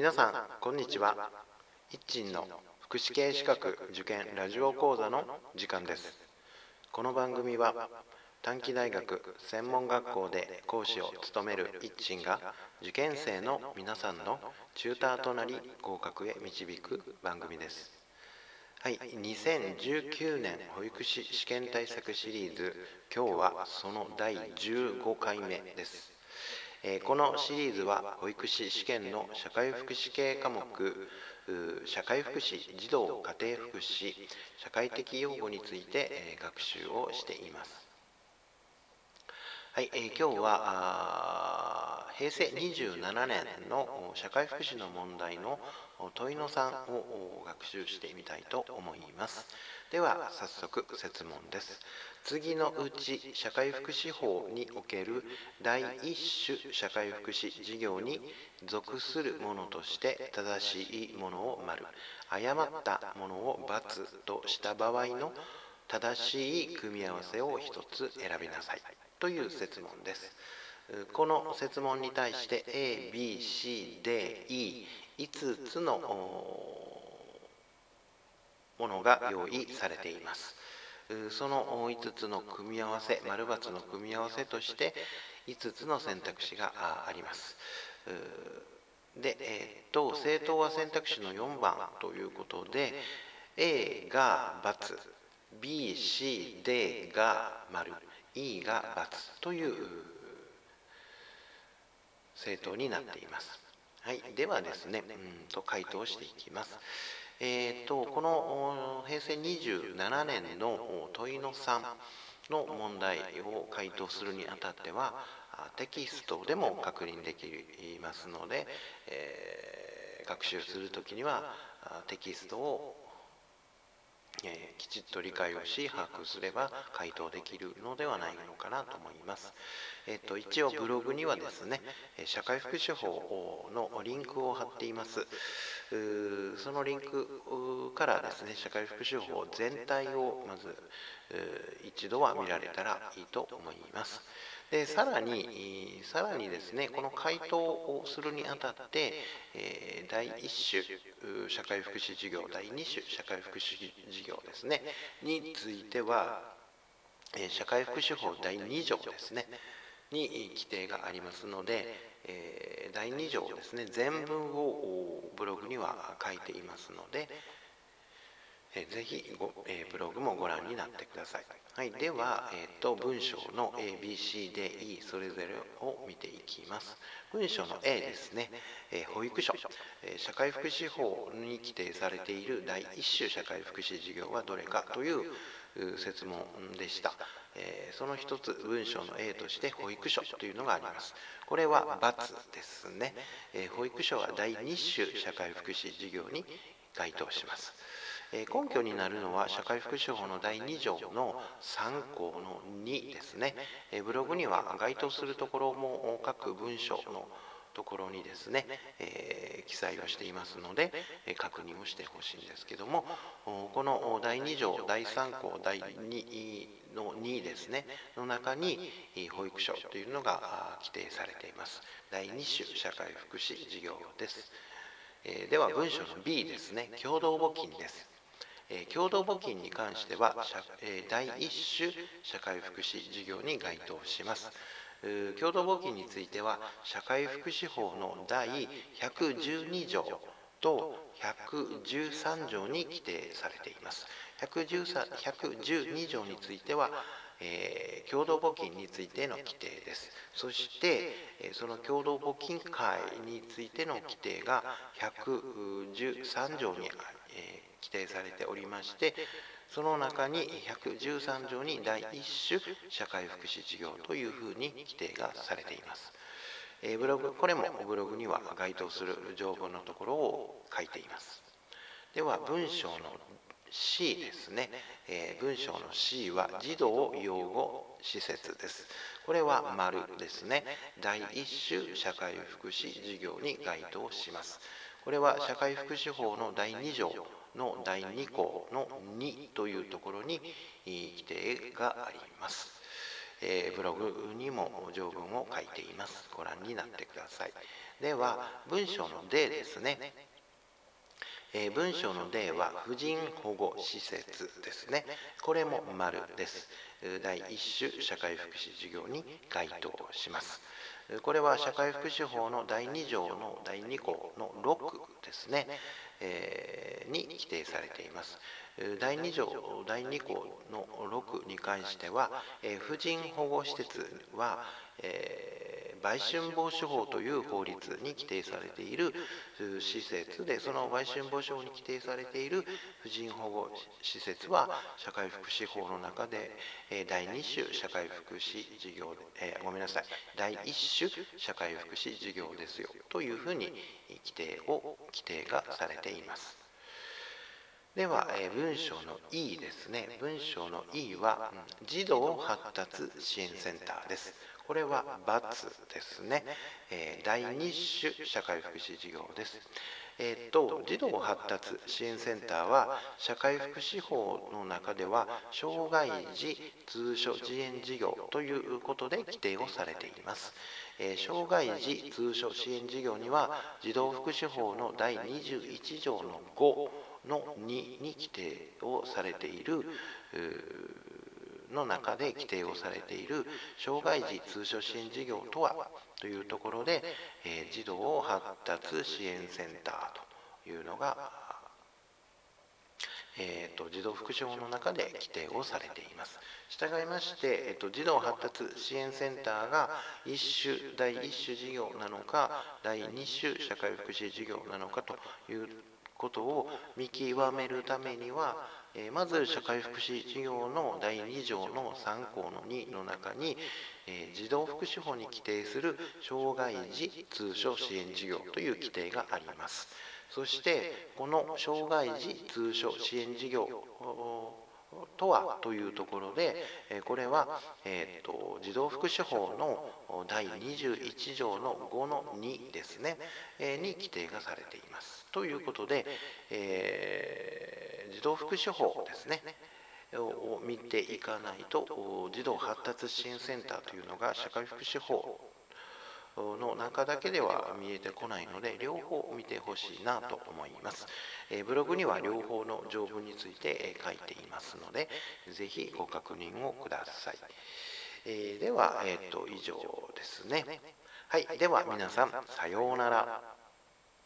皆さんこんにちは。一鎮の福祉系資格受験ラジオ講座の時間です。この番組は短期大学専門学校で講師を務める一鎮が受験生の皆さんのチューターとなり合格へ導く番組です。はい、2019年保育士試験対策シリーズ。今日はその第15回目です。えこのシリーズは保育士試験の社会福祉系科目社会福祉児童家庭福祉社会的用語について、学習をしています。はい、え、今日は平成27年の社会福祉の問題の問いの3を学習してみたいと思います。では早速設問です。次のうち社会福祉法における第一種社会福祉事業に属するものとして正しいものを丸誤ったものを×とした場合の正しい組み合わせを一つ選びなさい。という設問です。この設問に対して A、B、C、D、E 5つのものが用意されていますその5つの組み合わせ丸×の組み合わせとして5つの選択肢がありますで、えー、と正答は選択肢の4番ということで A が×、B、C、D が丸、E が×という正答になっています。はい、ではですね、うんと回答していきます。えーと、この平成27年の問いの3の問題を回答するにあたってはテキストでも確認できますので、えー、学習する時にはテキストをえー、きちっと理解をし把握すれば回答できるのではないのかなと思います。えっと、一応ブログにはですね社会福祉法のリンクを貼っていますそのリンクからですね社会福祉法全体をまず一度は見られたらいいと思います。でさらに、さらにですね、この回答をするにあたって、え、第1種、社会福祉事業、第2種、社会福祉事業ですね、については、え、社会福祉法第2条ですね、に規定がありますので、え、第2条ですね、全文をブログには書いていますので、えー、ぜひご、えー、ブログもご覧になってください。はい、では、えーと、文章の ABCDE それぞれを見ていきます。文章の A ですね、えー、保育所、えー、社会福祉法に規定されている第1種社会福祉事業はどれかという説問でした。えー、その一つ文章の A として保育所というのがあります。これは×ですね。え保育所は第2種社会福祉事業に該当します。根拠になるのは社会福祉法の第2条の3項の2ですね。ブログには該当するところも各文章のところにですね、えー、記載をしていますので、え確認をしてほしいんですけどもこの第2条第3項第2の2ですねの中に保育所というのが規定されています。第2種社会福祉事業です、え、では文章の B ですね。共同募金です。え共同募金に関しては、え第1種社会福祉事業に該当します。共同募金については社会福祉法の第112条と113条に規定されています。112条については、えー、共同募金についての規定です。そして、その共同募金会についての規定が113条に、規定されておりましてその中に113条に第1種社会福祉事業というふうに規定がされています。えブログこれもブログには該当する条文のところを書いています。では文章の C ですね、えー、文章の C は児童養護施設です。これは丸ですね。第1種社会福祉事業に該当します。これは社会福祉法の第2条の第2項の2というところに規定があります。えブログにも条文を書いていますご覧になってくださいでは文章の例ですねえー、文章の例は婦人保護施設ですね。これも丸です。第1種社会福祉事業に該当します。これは社会福祉法の第2条の第2項の6ですね、えー、に規定されています。第2条第2項の6に関しては、えー、婦人保護施設は、えー売春防止法という法律に規定されている施設でその売春防止法に規定されている婦人保護施設は社会福祉法の中で第2種社会福祉事業えごめんなさい第1種社会福祉事業ですよというふうに規定を規定がされています。では、え文章の E ですね。文章の E は、児童発達支援センターです。これは×ですね、えー、第2種社会福祉事業です。えーと、児童発達支援センターは社会福祉法の中では障害児通所支援事業ということで規定をされています。えー、障害児通所支援事業には児童福祉法の第21条の5の2に規定をされているの中で規定をされている障害児通所支援事業とはというところで、え児童発達支援センターというのが、えーと、児童福祉法の中で規定をされています。従いまして、えーと、児童発達支援センターが一種第一種事業なのか第二種社会福祉事業なのかということを見極めるためにはえまず社会福祉事業の第2条の3項の2の中に、え児童福祉法に規定する障害児通所支援事業という規定があります。そしてこの障害児通所支援事業とはというところで、これは、えーと、児童福祉法の第21条の5の2ですね、に規定がされています。ということで、えー、児童福祉法ですねを見ていかないと児童発達支援センターというのが社会福祉法の中だけでは見えてこないので両方見てほしいなと思います、えブログには両方の条文について書いていますのでぜひご確認をください、えでは、えーと以上ですね。はいでは皆さんさようなら。